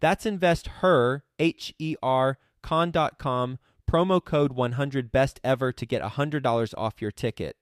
That's investher, H E R, con.com promo code 100 best ever to get $100 off your ticket.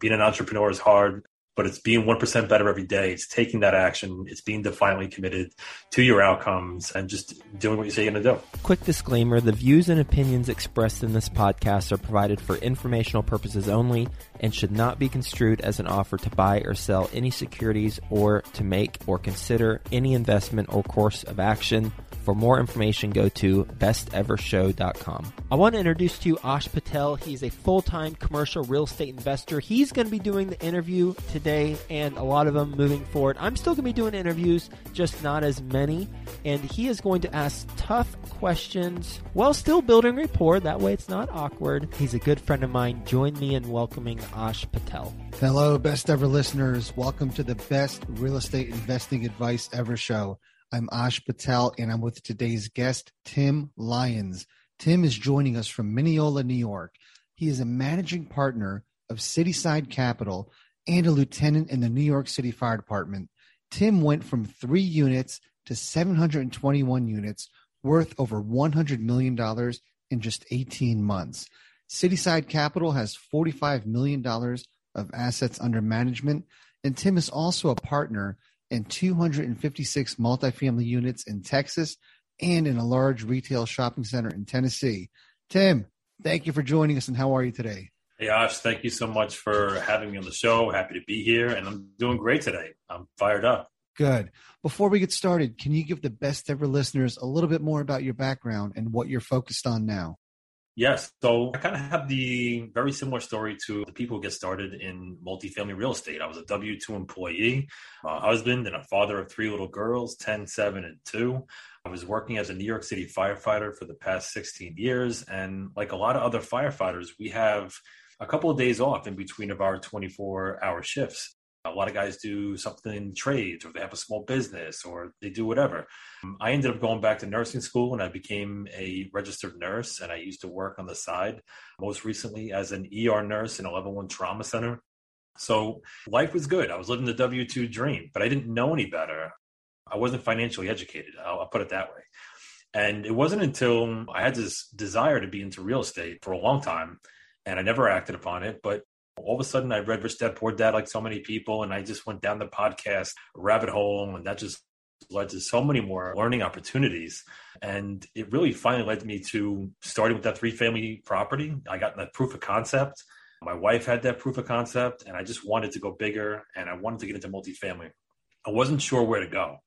Being an entrepreneur is hard but it's being 1% better every day. It's taking that action. It's being defiantly committed to your outcomes and just doing what you say you're going to do. Quick disclaimer the views and opinions expressed in this podcast are provided for informational purposes only and should not be construed as an offer to buy or sell any securities or to make or consider any investment or course of action. For more information, go to bestevershow.com. I want to introduce to you Ash Patel. He's a full time commercial real estate investor. He's going to be doing the interview today and a lot of them moving forward. I'm still going to be doing interviews, just not as many. And he is going to ask tough questions while still building rapport. That way it's not awkward. He's a good friend of mine. Join me in welcoming Ash Patel. Hello, best ever listeners. Welcome to the best real estate investing advice ever show. I'm Ash Patel, and I'm with today's guest, Tim Lyons. Tim is joining us from Mineola, New York. He is a managing partner of Cityside Capital and a lieutenant in the New York City Fire Department. Tim went from three units to 721 units, worth over $100 million in just 18 months. Cityside Capital has $45 million of assets under management, and Tim is also a partner and 256 multifamily units in Texas and in a large retail shopping center in Tennessee. Tim, thank you for joining us and how are you today? Hey, Ash, thank you so much for having me on the show. Happy to be here and I'm doing great today. I'm fired up. Good. Before we get started, can you give the best ever listeners a little bit more about your background and what you're focused on now? Yes. So I kind of have the very similar story to the people who get started in multifamily real estate. I was a W 2 employee, a husband, and a father of three little girls 10, 7, and 2. I was working as a New York City firefighter for the past 16 years. And like a lot of other firefighters, we have a couple of days off in between of our 24 hour shifts. A lot of guys do something trades or they have a small business or they do whatever. Um, I ended up going back to nursing school and I became a registered nurse and I used to work on the side, most recently as an ER nurse in a level one trauma center. So life was good. I was living the W 2 dream, but I didn't know any better. I wasn't financially educated. I'll, I'll put it that way. And it wasn't until I had this desire to be into real estate for a long time and I never acted upon it. But all of a sudden I read Rich Dad Poor Dad like so many people, and I just went down the podcast rabbit hole, and that just led to so many more learning opportunities. And it really finally led me to starting with that three family property. I got that proof of concept. My wife had that proof of concept, and I just wanted to go bigger and I wanted to get into multifamily. I wasn't sure where to go.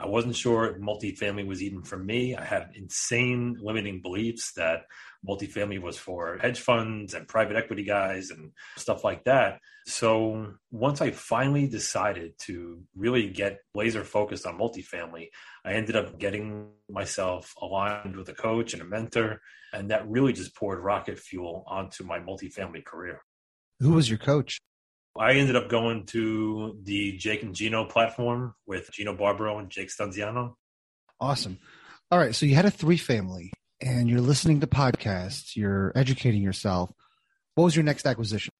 I wasn't sure multifamily was even for me. I had insane limiting beliefs that multifamily was for hedge funds and private equity guys and stuff like that. So once I finally decided to really get laser focused on multifamily, I ended up getting myself aligned with a coach and a mentor. And that really just poured rocket fuel onto my multifamily career. Who was your coach? I ended up going to the Jake and Gino platform with Gino Barbaro and Jake Stanzione. Awesome. All right. So you had a three family and you're listening to podcasts, you're educating yourself. What was your next acquisition?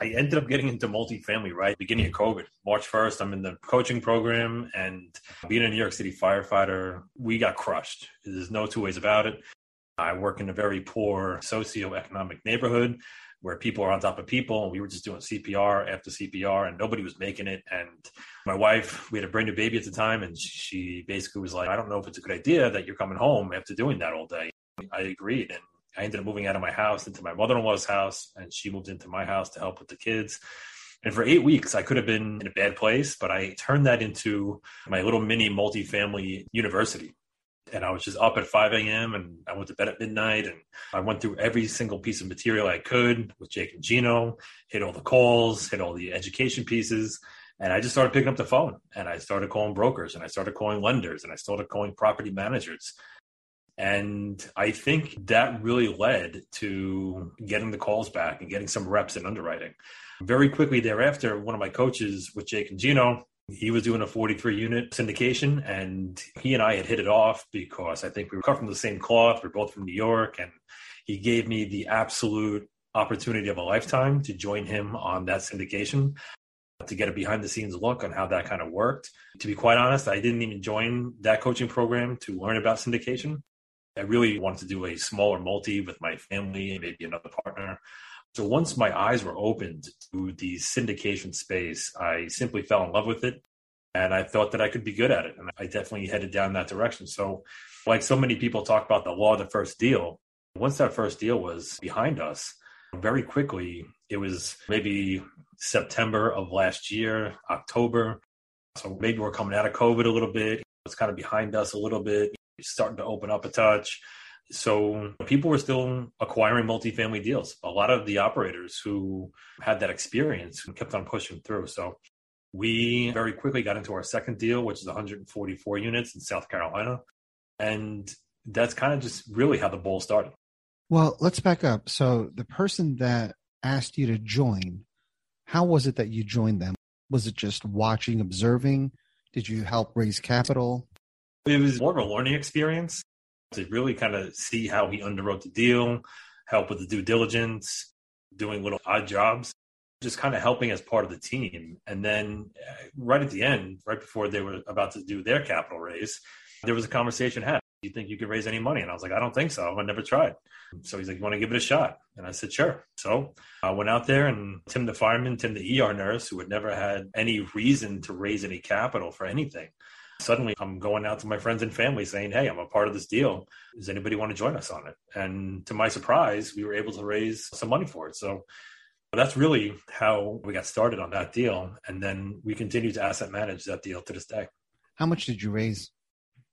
I ended up getting into multifamily right beginning of COVID. March 1st, I'm in the coaching program and being a New York City firefighter, we got crushed. There's no two ways about it. I work in a very poor socioeconomic neighborhood where people are on top of people and we were just doing CPR after CPR and nobody was making it. And my wife, we had a brand new baby at the time and she basically was like, I don't know if it's a good idea that you're coming home after doing that all day. I agreed. And I ended up moving out of my house into my mother in law's house, and she moved into my house to help with the kids. And for eight weeks, I could have been in a bad place, but I turned that into my little mini multifamily university. And I was just up at 5 a.m. and I went to bed at midnight and I went through every single piece of material I could with Jake and Gino, hit all the calls, hit all the education pieces. And I just started picking up the phone and I started calling brokers and I started calling lenders and I started calling property managers. And I think that really led to getting the calls back and getting some reps in underwriting. Very quickly thereafter, one of my coaches with Jake and Gino, he was doing a 43 unit syndication and he and I had hit it off because I think we were cut from the same cloth. We're both from New York and he gave me the absolute opportunity of a lifetime to join him on that syndication to get a behind the scenes look on how that kind of worked. To be quite honest, I didn't even join that coaching program to learn about syndication. I really wanted to do a smaller multi with my family and maybe another partner. So once my eyes were opened to the syndication space, I simply fell in love with it. And I thought that I could be good at it. And I definitely headed down that direction. So, like so many people talk about the law of the first deal, once that first deal was behind us, very quickly, it was maybe September of last year, October. So maybe we're coming out of COVID a little bit. It's kind of behind us a little bit, starting to open up a touch. So people were still acquiring multifamily deals. A lot of the operators who had that experience kept on pushing through. So we very quickly got into our second deal, which is 144 units in South Carolina. And that's kind of just really how the bowl started. Well, let's back up. So the person that asked you to join, how was it that you joined them? Was it just watching, observing? Did you help raise capital? It was more of a learning experience to really kind of see how he underwrote the deal, help with the due diligence, doing little odd jobs, just kind of helping as part of the team. And then uh, right at the end, right before they were about to do their capital raise, there was a conversation had. Do you think you could raise any money? And I was like, I don't think so. I never tried. So he's like, You want to give it a shot? And I said, Sure. So I went out there and Tim, the fireman, Tim, the ER nurse, who had never had any reason to raise any capital for anything, suddenly I'm going out to my friends and family saying, Hey, I'm a part of this deal. Does anybody want to join us on it? And to my surprise, we were able to raise some money for it. So that's really how we got started on that deal. And then we continue to asset manage that deal to this day. How much did you raise,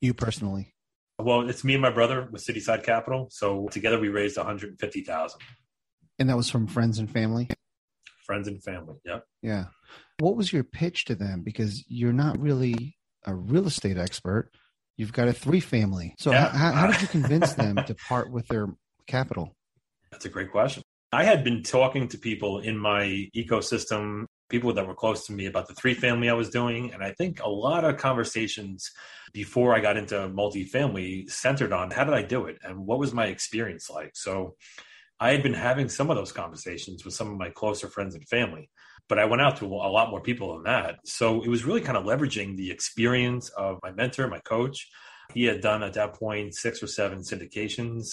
you personally? Well, it's me and my brother with Cityside Capital. So together we raised 150,000. And that was from friends and family? Friends and family. Yeah. Yeah. What was your pitch to them? Because you're not really a real estate expert. You've got a three family. So yeah. how, how did you convince them to part with their capital? That's a great question. I had been talking to people in my ecosystem, people that were close to me about the three family I was doing. And I think a lot of conversations before I got into multifamily centered on how did I do it and what was my experience like. So I had been having some of those conversations with some of my closer friends and family but I went out to a lot more people than that. So it was really kind of leveraging the experience of my mentor, my coach. He had done at that point six or seven syndications,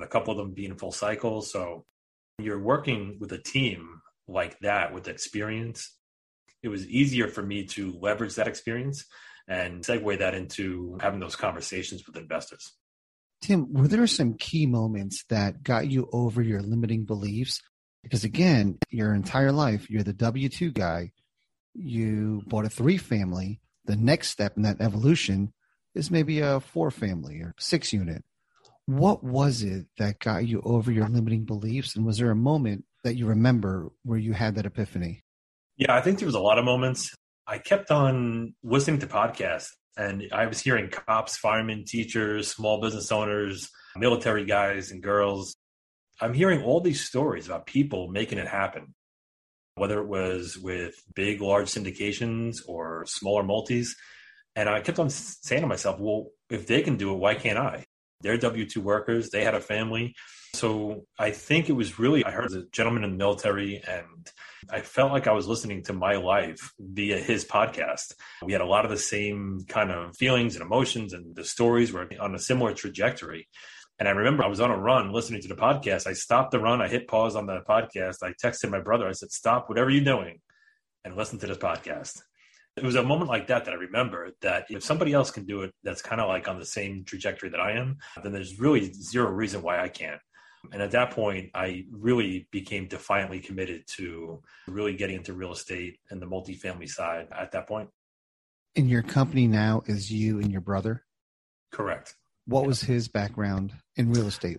a couple of them being full cycles. So you're working with a team like that with experience. It was easier for me to leverage that experience and segue that into having those conversations with investors. Tim, were there some key moments that got you over your limiting beliefs because again, your entire life, you're the W 2 guy. You bought a three family. The next step in that evolution is maybe a four family or six unit. What was it that got you over your limiting beliefs? And was there a moment that you remember where you had that epiphany? Yeah, I think there was a lot of moments. I kept on listening to podcasts and I was hearing cops, firemen, teachers, small business owners, military guys and girls I'm hearing all these stories about people making it happen, whether it was with big, large syndications or smaller multis. And I kept on saying to myself, well, if they can do it, why can't I? They're W 2 workers, they had a family. So I think it was really, I heard a gentleman in the military and I felt like I was listening to my life via his podcast. We had a lot of the same kind of feelings and emotions, and the stories were on a similar trajectory. And I remember I was on a run listening to the podcast. I stopped the run. I hit pause on the podcast. I texted my brother. I said, Stop whatever you're doing and listen to this podcast. It was a moment like that that I remember that if somebody else can do it that's kind of like on the same trajectory that I am, then there's really zero reason why I can't. And at that point, I really became defiantly committed to really getting into real estate and the multifamily side at that point. And your company now is you and your brother? Correct. What was his background in real estate?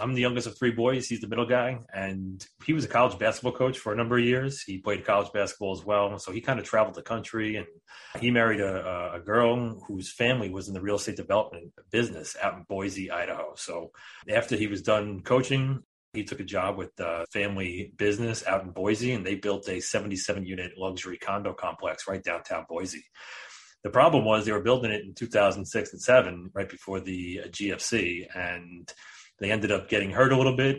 I'm the youngest of three boys. He's the middle guy, and he was a college basketball coach for a number of years. He played college basketball as well, so he kind of traveled the country. And he married a, a girl whose family was in the real estate development business out in Boise, Idaho. So after he was done coaching, he took a job with the family business out in Boise, and they built a 77 unit luxury condo complex right downtown Boise. The problem was they were building it in 2006 and 7, right before the uh, GFC, and they ended up getting hurt a little bit.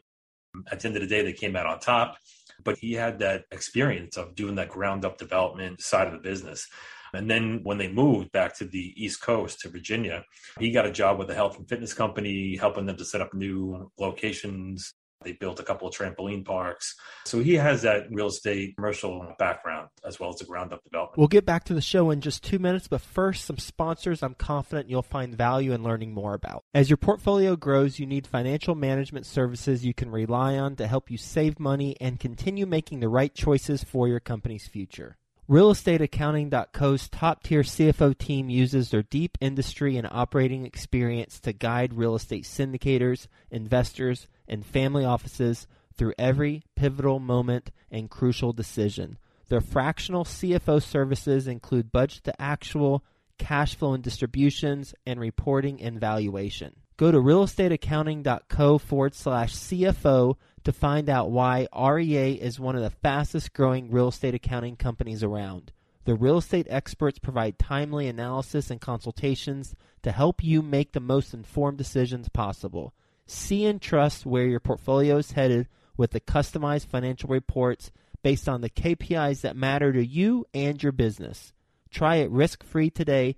At the end of the day, they came out on top. But he had that experience of doing that ground up development side of the business. And then when they moved back to the East Coast to Virginia, he got a job with a health and fitness company, helping them to set up new locations they built a couple of trampoline parks. So he has that real estate commercial background as well as the ground up development. We'll get back to the show in just two minutes, but first, some sponsors I'm confident you'll find value in learning more about. As your portfolio grows, you need financial management services you can rely on to help you save money and continue making the right choices for your company's future. RealestateAccounting.co's top tier CFO team uses their deep industry and operating experience to guide real estate syndicators, investors, and family offices through every pivotal moment and crucial decision. Their fractional CFO services include budget to actual, cash flow and distributions, and reporting and valuation. Go to realestateaccounting.co forward slash CFO to find out why REA is one of the fastest growing real estate accounting companies around. The real estate experts provide timely analysis and consultations to help you make the most informed decisions possible. See and trust where your portfolio is headed with the customized financial reports based on the KPIs that matter to you and your business. Try it risk free today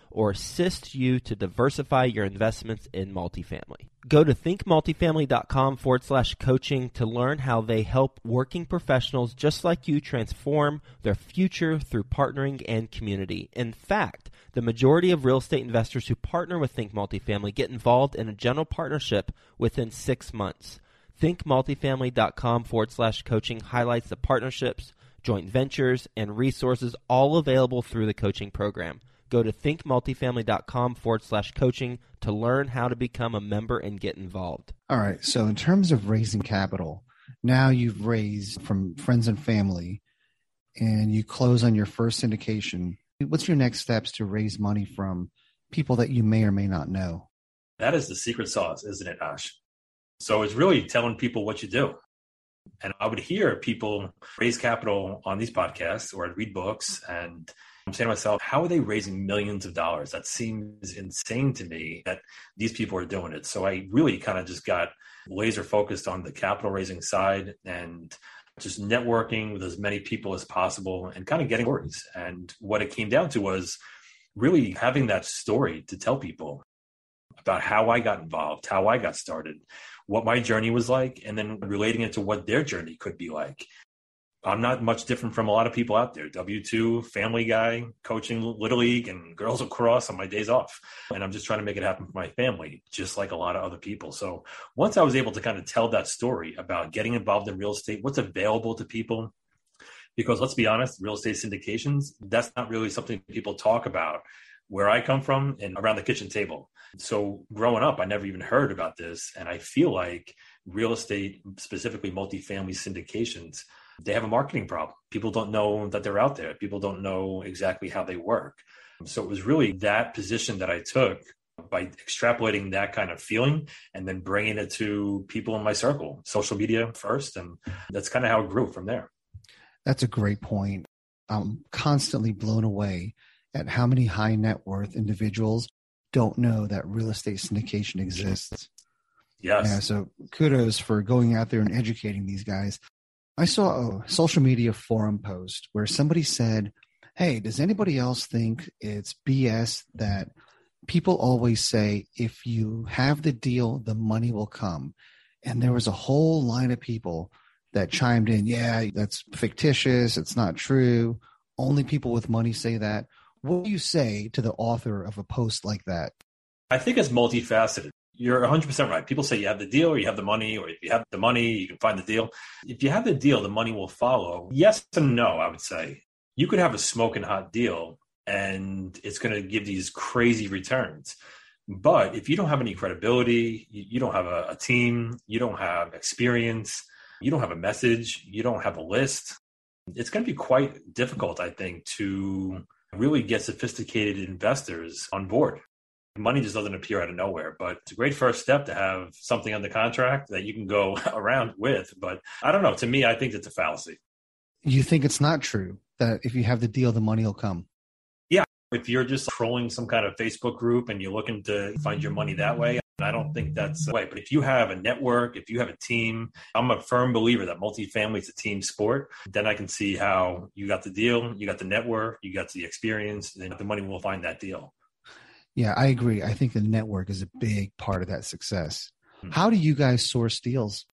or assist you to diversify your investments in multifamily. Go to thinkmultifamily.com forward slash coaching to learn how they help working professionals just like you transform their future through partnering and community. In fact, the majority of real estate investors who partner with Think Multifamily get involved in a general partnership within six months. ThinkMultifamily.com forward slash coaching highlights the partnerships, joint ventures, and resources all available through the coaching program. Go to thinkmultifamily.com forward slash coaching to learn how to become a member and get involved. All right. So, in terms of raising capital, now you've raised from friends and family and you close on your first syndication. What's your next steps to raise money from people that you may or may not know? That is the secret sauce, isn't it, Ash? So it's really telling people what you do. And I would hear people raise capital on these podcasts or I'd read books and I'm saying to myself, how are they raising millions of dollars? That seems insane to me that these people are doing it. So I really kind of just got laser focused on the capital raising side and just networking with as many people as possible and kind of getting stories. And what it came down to was really having that story to tell people about how I got involved, how I got started, what my journey was like, and then relating it to what their journey could be like. I'm not much different from a lot of people out there. W 2, family guy, coaching Little League and girls lacrosse on my days off. And I'm just trying to make it happen for my family, just like a lot of other people. So once I was able to kind of tell that story about getting involved in real estate, what's available to people, because let's be honest, real estate syndications, that's not really something people talk about where I come from and around the kitchen table. So growing up, I never even heard about this. And I feel like real estate, specifically multifamily syndications, they have a marketing problem. People don't know that they're out there. People don't know exactly how they work. So it was really that position that I took by extrapolating that kind of feeling and then bringing it to people in my circle, social media first. And that's kind of how it grew from there. That's a great point. I'm constantly blown away at how many high net worth individuals don't know that real estate syndication exists. Yes. Yeah, so kudos for going out there and educating these guys. I saw a social media forum post where somebody said, Hey, does anybody else think it's BS that people always say, if you have the deal, the money will come? And there was a whole line of people that chimed in, Yeah, that's fictitious. It's not true. Only people with money say that. What do you say to the author of a post like that? I think it's multifaceted. You're 100% right. People say you have the deal or you have the money, or if you have the money, you can find the deal. If you have the deal, the money will follow. Yes and no, I would say. You could have a smoking hot deal and it's going to give these crazy returns. But if you don't have any credibility, you, don't have a, a team, you don't have experience, you don't have a message, you don't have a list, it's going to be quite difficult, I think, to really get sophisticated investors on board money just doesn't appear out of nowhere but it's a great first step to have something on the contract that you can go around with but i don't know to me i think it's a fallacy you think it's not true that if you have the deal the money will come yeah if you're just trolling some kind of facebook group and you're looking to find your money that way I don't think that's the way. But if you have a network, if you have a team, I'm a firm believer that multifamily is a team sport. Then I can see how you got the deal, you got the network, you got the experience, then the money will find that deal. Yeah, I agree. I think the network is a big part of that success. Mm-hmm. How do you guys source deals?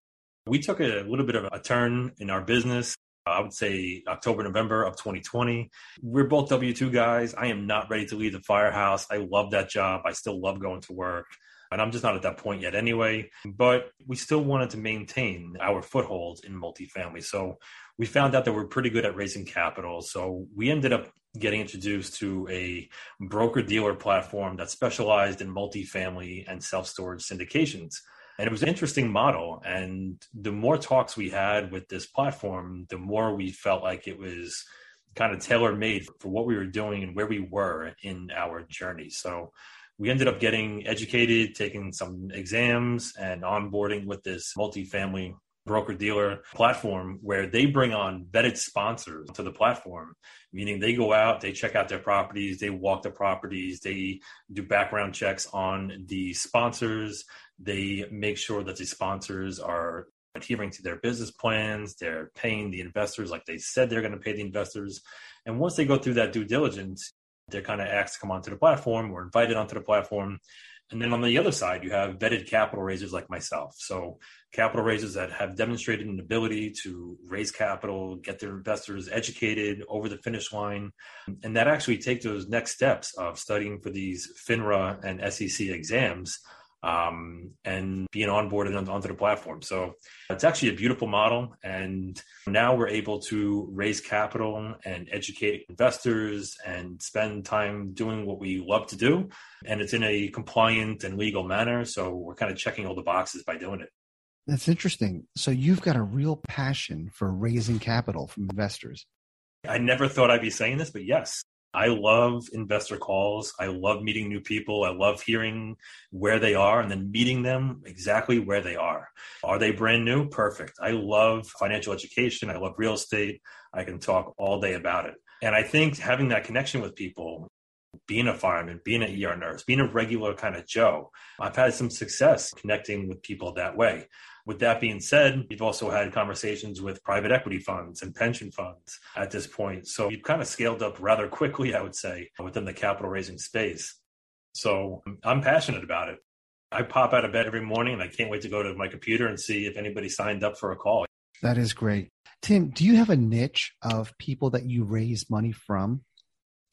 We took a little bit of a turn in our business. I would say October, November of 2020. We're both W 2 guys. I am not ready to leave the firehouse. I love that job. I still love going to work. And I'm just not at that point yet anyway. But we still wanted to maintain our foothold in multifamily. So we found out that we're pretty good at raising capital. So we ended up getting introduced to a broker dealer platform that specialized in multifamily and self storage syndications. And it was an interesting model. And the more talks we had with this platform, the more we felt like it was kind of tailor made for what we were doing and where we were in our journey. So we ended up getting educated, taking some exams, and onboarding with this multifamily broker dealer platform where they bring on vetted sponsors to the platform, meaning they go out, they check out their properties, they walk the properties, they do background checks on the sponsors, they make sure that the sponsors are adhering to their business plans, they're paying the investors like they said they're going to pay the investors. And once they go through that due diligence, they're kind of asked to come onto the platform or invited onto the platform. And then on the other side, you have vetted capital raisers like myself. So capital raisers that have demonstrated an ability to raise capital, get their investors educated over the finish line, and that actually take those next steps of studying for these FINRA and SEC exams um, and being onboarded onto the platform. So it's actually a beautiful model. And now we're able to raise capital and educate investors and spend time doing what we love to do. And it's in a compliant and legal manner. So we're kind of checking all the boxes by doing it. That's interesting. So you've got a real passion for raising capital from investors. I never thought I'd be saying this, but yes, I love investor calls. I love meeting new people. I love hearing where they are and then meeting them exactly where they are. Are they brand new? Perfect. I love financial education. I love real estate. I can talk all day about it. And I think having that connection with people, being a fireman, being an ER nurse, being a regular kind of Joe, I've had some success connecting with people that way. With that being said, we've also had conversations with private equity funds and pension funds at this point. So you've kind of scaled up rather quickly, I would say, within the capital raising space. So I'm passionate about it. I pop out of bed every morning and I can't wait to go to my computer and see if anybody signed up for a call. That is great. Tim, do you have a niche of people that you raise money from?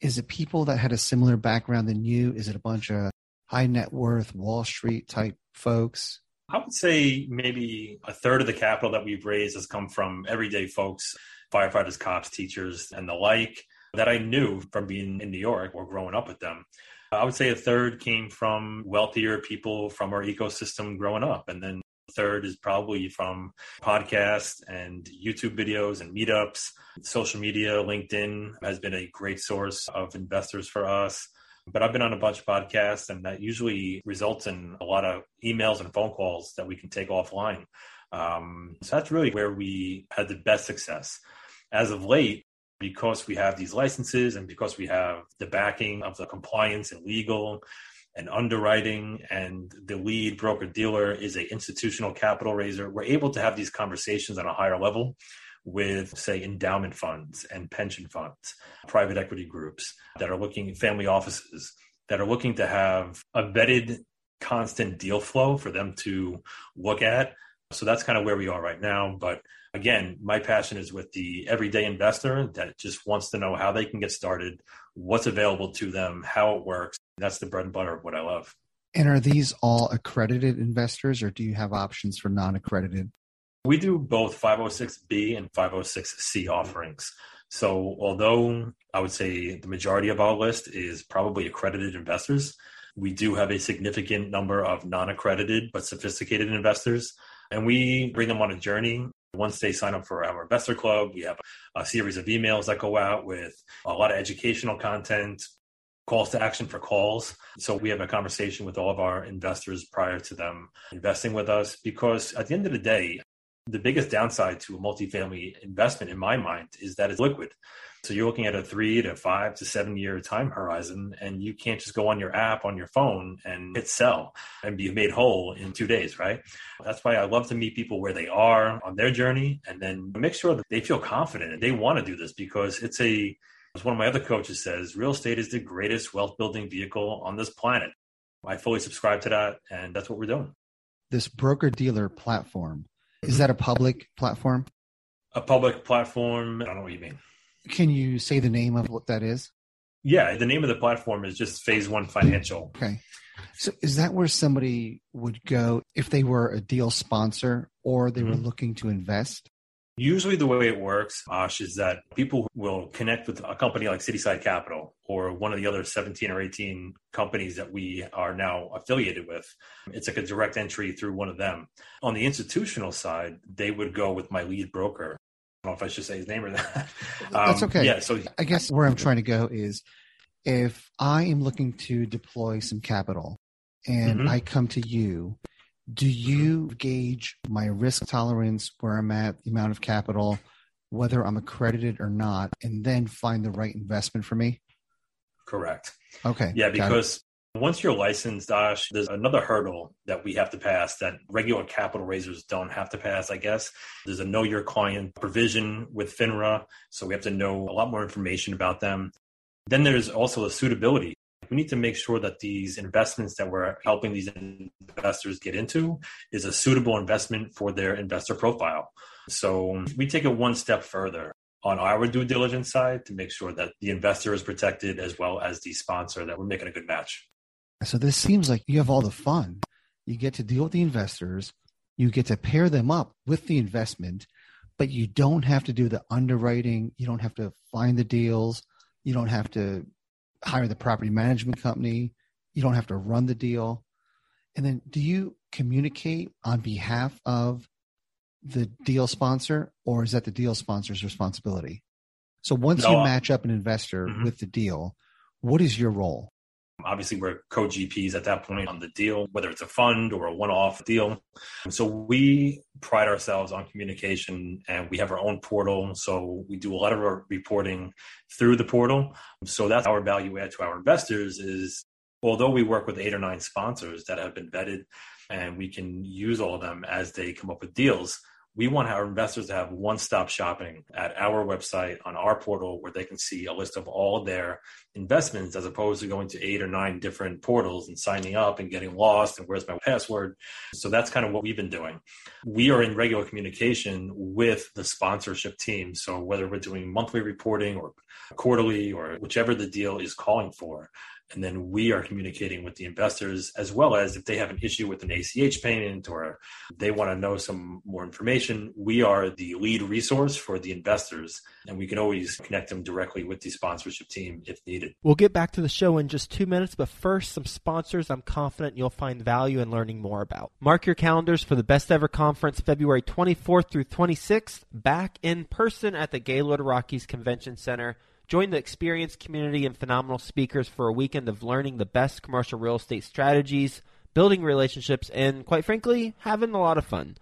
Is it people that had a similar background than you? Is it a bunch of high net worth Wall Street type folks? I would say maybe a third of the capital that we've raised has come from everyday folks, firefighters, cops, teachers, and the like that I knew from being in New York or growing up with them. I would say a third came from wealthier people from our ecosystem growing up. And then third is probably from podcasts and YouTube videos and meetups. Social media, LinkedIn has been a great source of investors for us. But I've been on a bunch of podcasts, and that usually results in a lot of emails and phone calls that we can take offline. Um, so that's really where we had the best success. As of late, because we have these licenses and because we have the backing of the compliance and legal and underwriting and the lead broker dealer is a institutional capital raiser we're able to have these conversations on a higher level with say endowment funds and pension funds private equity groups that are looking family offices that are looking to have a vetted constant deal flow for them to look at so that's kind of where we are right now but again my passion is with the everyday investor that just wants to know how they can get started what's available to them how it works that's the bread and butter of what I love. And are these all accredited investors or do you have options for non accredited? We do both 506B and 506C offerings. So, although I would say the majority of our list is probably accredited investors, we do have a significant number of non accredited but sophisticated investors. And we bring them on a journey once they sign up for our investor club, we have a series of emails that go out with a lot of educational content, calls to action for calls. So we have a conversation with all of our investors prior to them investing with us because at the end of the day, the biggest downside to a multifamily investment in my mind is that it's liquid. So you're looking at a three to five to seven year time horizon, and you can't just go on your app on your phone and hit sell and be made whole in two days, right? That's why I love to meet people where they are on their journey and then make sure that they feel confident and they want to do this because it's a as one of my other coaches says, real estate is the greatest wealth building vehicle on this planet. I fully subscribe to that, and that's what we're doing. This broker dealer platform, is that a public platform? A public platform. I don't know what you mean. Can you say the name of what that is? Yeah, the name of the platform is just Phase One Financial. Okay. So is that where somebody would go if they were a deal sponsor or they mm-hmm. were looking to invest? Usually, the way it works, Ash, is that people will connect with a company like Cityside Capital or one of the other 17 or 18 companies that we are now affiliated with. It's like a direct entry through one of them. On the institutional side, they would go with my lead broker. I don't know if I should say his name or that. Um, That's okay. Yeah. So I guess where I'm trying to go is if I am looking to deploy some capital and mm-hmm. I come to you do you gauge my risk tolerance, where I'm at, the amount of capital, whether I'm accredited or not, and then find the right investment for me? Correct. Okay. Yeah, because once you're licensed, Ash, there's another hurdle that we have to pass that regular capital raisers don't have to pass, I guess. There's a know your client provision with FINRA. So we have to know a lot more information about them. Then there's also a suitability we need to make sure that these investments that we're helping these investors get into is a suitable investment for their investor profile. So we take it one step further on our due diligence side to make sure that the investor is protected as well as the sponsor, that we're making a good match. So this seems like you have all the fun. You get to deal with the investors, you get to pair them up with the investment, but you don't have to do the underwriting, you don't have to find the deals, you don't have to hire the property management company. You don't have to run the deal. And then do you communicate on behalf of the deal sponsor or is that the deal sponsor's responsibility? So once no, you uh, match up an investor mm-hmm. with the deal, what is your role? Obviously, we're co GPs at that point on the deal, whether it's a fund or a one off deal. So we pride ourselves on communication and we have our own portal. So we do a lot of our reporting through the portal. So that's our value add to our investors is although we work with eight or nine sponsors that have been vetted and we can use all of them as they come up with deals we want our investors to have one stop shopping at our website on our portal where they can see a list of all their investments as opposed to going to eight or nine different portals and signing up and getting lost and where's my password. So that's kind of what we've been doing. We are in regular communication with the sponsorship team. So whether we're doing monthly reporting or quarterly or whichever the deal is calling for, and then we are communicating with the investors as well as if they have an issue with an ACH payment or they want to know some more information. We are the lead resource for the investors, and we can always connect them directly with the sponsorship team if needed. We'll get back to the show in just two minutes, but first, some sponsors I'm confident you'll find value in learning more about. Mark your calendars for the Best Ever Conference February 24th through 26th, back in person at the Gaylord Rockies Convention Center. Join the experienced community and phenomenal speakers for a weekend of learning the best commercial real estate strategies, building relationships, and quite frankly, having a lot of fun.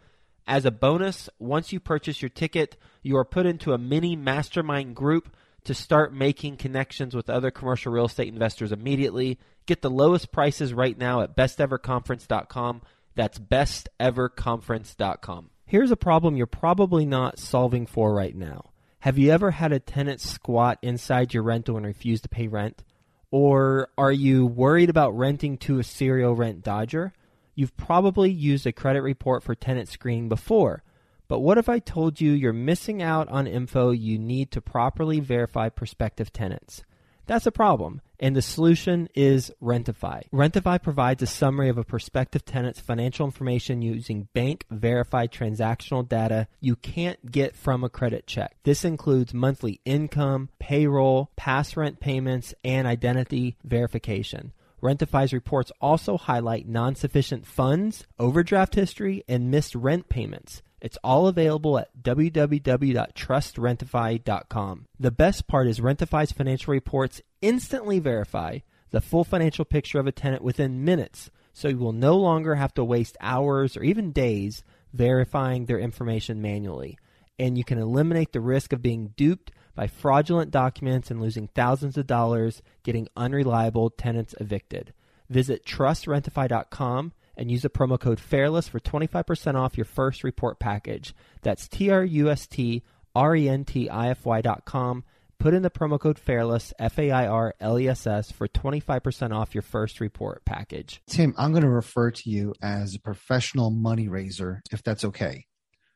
As a bonus, once you purchase your ticket, you are put into a mini mastermind group to start making connections with other commercial real estate investors immediately. Get the lowest prices right now at besteverconference.com. That's besteverconference.com. Here's a problem you're probably not solving for right now. Have you ever had a tenant squat inside your rental and refuse to pay rent? Or are you worried about renting to a serial rent dodger? You've probably used a credit report for tenant screening before. But what if I told you you're missing out on info you need to properly verify prospective tenants? That's a problem, and the solution is Rentify. Rentify provides a summary of a prospective tenant's financial information using bank verified transactional data you can't get from a credit check. This includes monthly income, payroll, past rent payments, and identity verification. Rentify's reports also highlight non sufficient funds, overdraft history, and missed rent payments. It's all available at www.trustrentify.com. The best part is Rentify's financial reports instantly verify the full financial picture of a tenant within minutes, so you will no longer have to waste hours or even days verifying their information manually. And you can eliminate the risk of being duped by fraudulent documents and losing thousands of dollars getting unreliable tenants evicted. Visit trustrentify.com and use the promo code FAIRLESS for 25% off your first report package. That's T R U S T R E N T I F Y.com. Put in the promo code FAIRLESS, F A I R L E S S, for 25% off your first report package. Tim, I'm going to refer to you as a professional money raiser, if that's okay.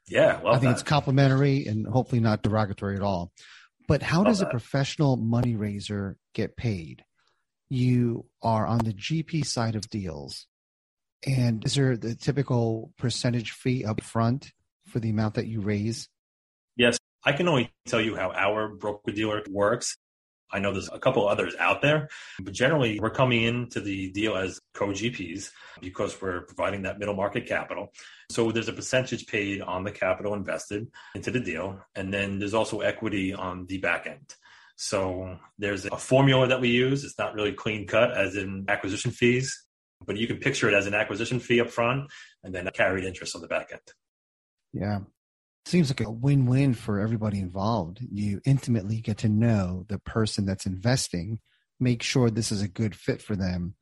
Yeah, Well, I think that. it's complimentary and hopefully not derogatory at all. But how love does that. a professional money raiser get paid? You are on the GP side of deals. And is there the typical percentage fee up front for the amount that you raise? Yes. I can only tell you how our broker dealer works. I know there's a couple others out there, but generally we're coming into the deal as co-GPs because we're providing that middle market capital. So there's a percentage paid on the capital invested into the deal. And then there's also equity on the back end. So there's a formula that we use. It's not really clean cut as in acquisition fees but you can picture it as an acquisition fee up front and then a carried interest on the back end. Yeah. Seems like a win win for everybody involved. You intimately get to know the person that's investing, make sure this is a good fit for them,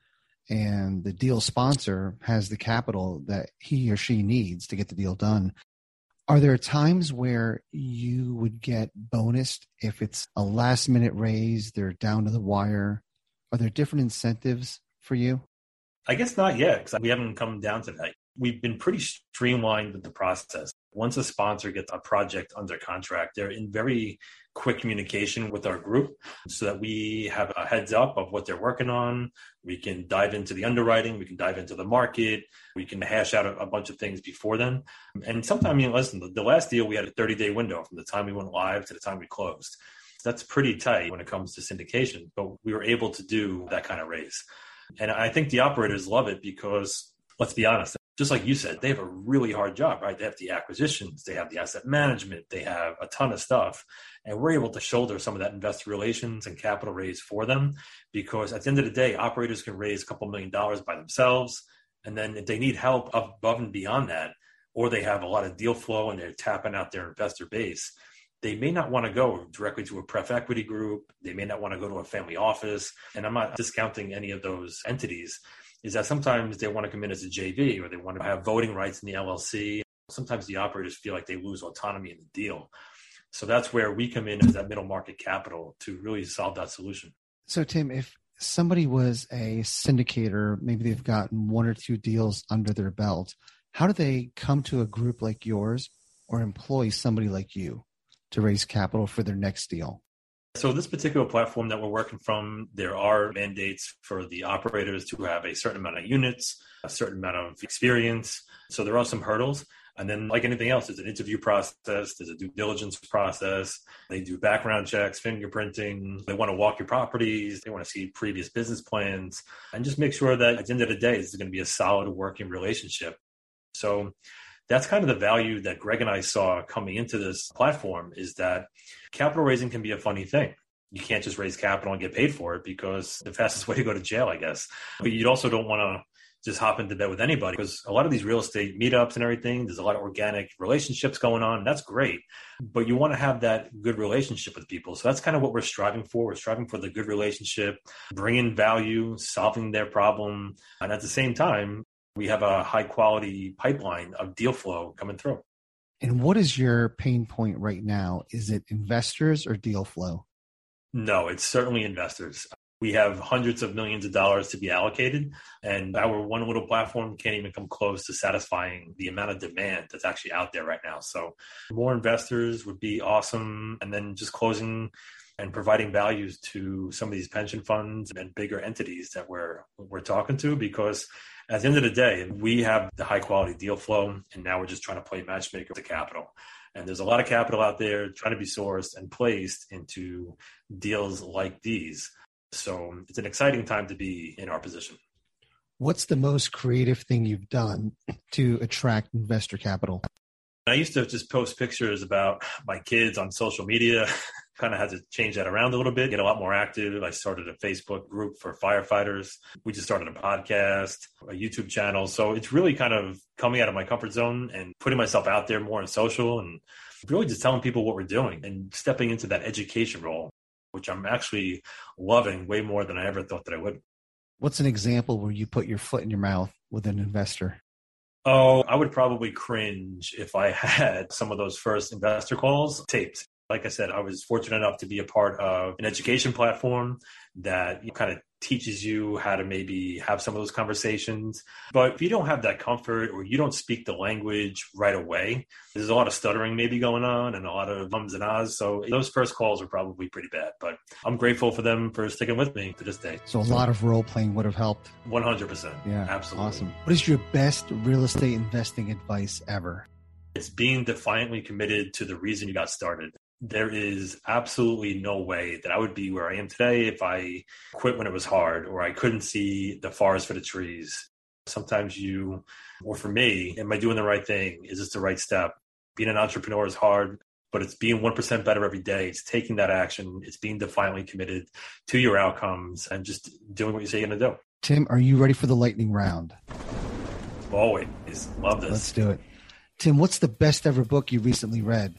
and the deal sponsor has the capital that he or she needs to get the deal done. Are there times where you would get bonused if it's a last minute raise, they're down to the wire? Are there different incentives for you? I guess not yet because we haven't come down to that. We've been pretty streamlined with the process. Once a sponsor gets a project under contract, they're in very quick communication with our group so that we have a heads up of what they're working on. We can dive into the underwriting, we can dive into the market, we can hash out a, a bunch of things before then. And sometimes, I mean, listen, the, the last deal we had a 30 day window from the time we went live to the time we closed. That's pretty tight when it comes to syndication, but we were able to do that kind of raise. And I think the operators love it because, let's be honest, just like you said, they have a really hard job, right? They have the acquisitions, they have the asset management, they have a ton of stuff. And we're able to shoulder some of that investor relations and capital raise for them because at the end of the day, operators can raise a couple million dollars by themselves. And then if they need help above and beyond that, or they have a lot of deal flow and they're tapping out their investor base, they may not want to go directly to a pref equity group. They may not want to go to a family office. And I'm not discounting any of those entities. Is that sometimes they want to come in as a JV or they want to have voting rights in the LLC. Sometimes the operators feel like they lose autonomy in the deal. So that's where we come in as that middle market capital to really solve that solution. So, Tim, if somebody was a syndicator, maybe they've gotten one or two deals under their belt, how do they come to a group like yours or employ somebody like you? To raise capital for their next deal? So, this particular platform that we're working from, there are mandates for the operators to have a certain amount of units, a certain amount of experience. So, there are some hurdles. And then, like anything else, there's an interview process, there's a due diligence process. They do background checks, fingerprinting. They want to walk your properties. They want to see previous business plans and just make sure that at the end of the day, this is going to be a solid working relationship. So, that's kind of the value that Greg and I saw coming into this platform is that capital raising can be a funny thing. You can't just raise capital and get paid for it because the fastest way to go to jail, I guess. But you also don't want to just hop into bed with anybody because a lot of these real estate meetups and everything, there's a lot of organic relationships going on. that's great. But you want to have that good relationship with people. So that's kind of what we're striving for. We're striving for the good relationship, bringing value, solving their problem. And at the same time, we have a high quality pipeline of deal flow coming through. And what is your pain point right now? Is it investors or deal flow? No, it's certainly investors. We have hundreds of millions of dollars to be allocated, and our one little platform can't even come close to satisfying the amount of demand that's actually out there right now. So, more investors would be awesome. And then just closing and providing values to some of these pension funds and bigger entities that we're we're talking to because at the end of the day, we have the high quality deal flow, and now we're just trying to play matchmaker to capital. And there's a lot of capital out there trying to be sourced and placed into deals like these. So it's an exciting time to be in our position. What's the most creative thing you've done to attract investor capital? I used to just post pictures about my kids on social media. kind of had to change that around a little bit, get a lot more active. I started a Facebook group for firefighters. We just started a podcast, a YouTube channel. So it's really kind of coming out of my comfort zone and putting myself out there more on social and really just telling people what we're doing and stepping into that education role, which I'm actually loving way more than I ever thought that I would. What's an example where you put your foot in your mouth with an investor? Oh, I would probably cringe if I had some of those first investor calls taped. Like I said, I was fortunate enough to be a part of an education platform that kind of teaches you how to maybe have some of those conversations. But if you don't have that comfort or you don't speak the language right away, there's a lot of stuttering maybe going on and a lot of ums and ahs. So those first calls are probably pretty bad. But I'm grateful for them for sticking with me to this day. So a lot of role playing would have helped. 100%. Yeah. Absolutely. Awesome. What is your best real estate investing advice ever? It's being defiantly committed to the reason you got started there is absolutely no way that I would be where I am today if I quit when it was hard or I couldn't see the forest for the trees. Sometimes you, or for me, am I doing the right thing? Is this the right step? Being an entrepreneur is hard, but it's being 1% better every day. It's taking that action. It's being defiantly committed to your outcomes and just doing what you say you're going to do. Tim, are you ready for the lightning round? Always. Love this. Let's do it. Tim, what's the best ever book you recently read?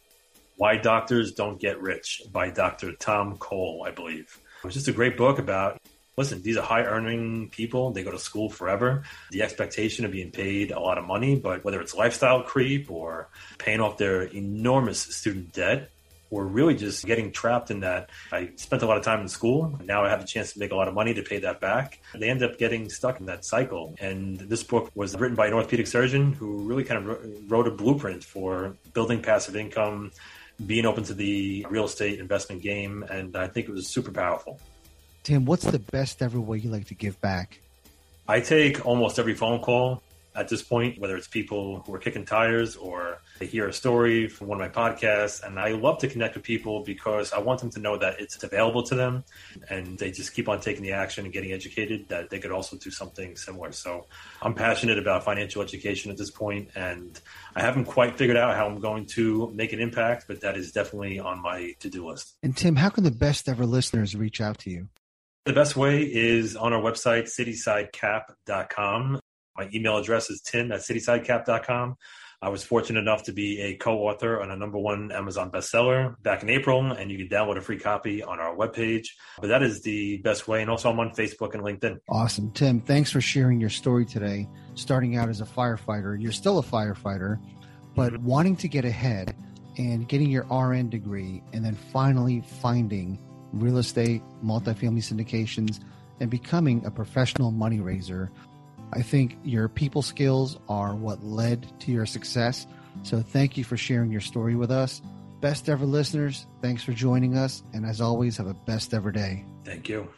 Why Doctors Don't Get Rich by Dr. Tom Cole, I believe. It was just a great book about listen, these are high earning people. They go to school forever. The expectation of being paid a lot of money, but whether it's lifestyle creep or paying off their enormous student debt, or really just getting trapped in that. I spent a lot of time in school. Now I have a chance to make a lot of money to pay that back. They end up getting stuck in that cycle. And this book was written by an orthopedic surgeon who really kind of wrote a blueprint for building passive income, being open to the real estate investment game. And I think it was super powerful. Tim, what's the best ever way you like to give back? I take almost every phone call at this point, whether it's people who are kicking tires or they hear a story from one of my podcasts. And I love to connect with people because I want them to know that it's available to them and they just keep on taking the action and getting educated that they could also do something similar. So I'm passionate about financial education at this point, and I haven't quite figured out how I'm going to make an impact, but that is definitely on my to do list. And Tim, how can the best ever listeners reach out to you? The best way is on our website, citysidecap.com. My email address is tim at citysidecap.com. I was fortunate enough to be a co-author on a number one Amazon bestseller back in April, and you can download a free copy on our webpage. But that is the best way. And also I'm on Facebook and LinkedIn. Awesome. Tim, thanks for sharing your story today. Starting out as a firefighter, you're still a firefighter, but mm-hmm. wanting to get ahead and getting your RN degree and then finally finding real estate, multifamily syndications, and becoming a professional money raiser I think your people skills are what led to your success. So thank you for sharing your story with us. Best ever listeners, thanks for joining us. And as always, have a best ever day. Thank you.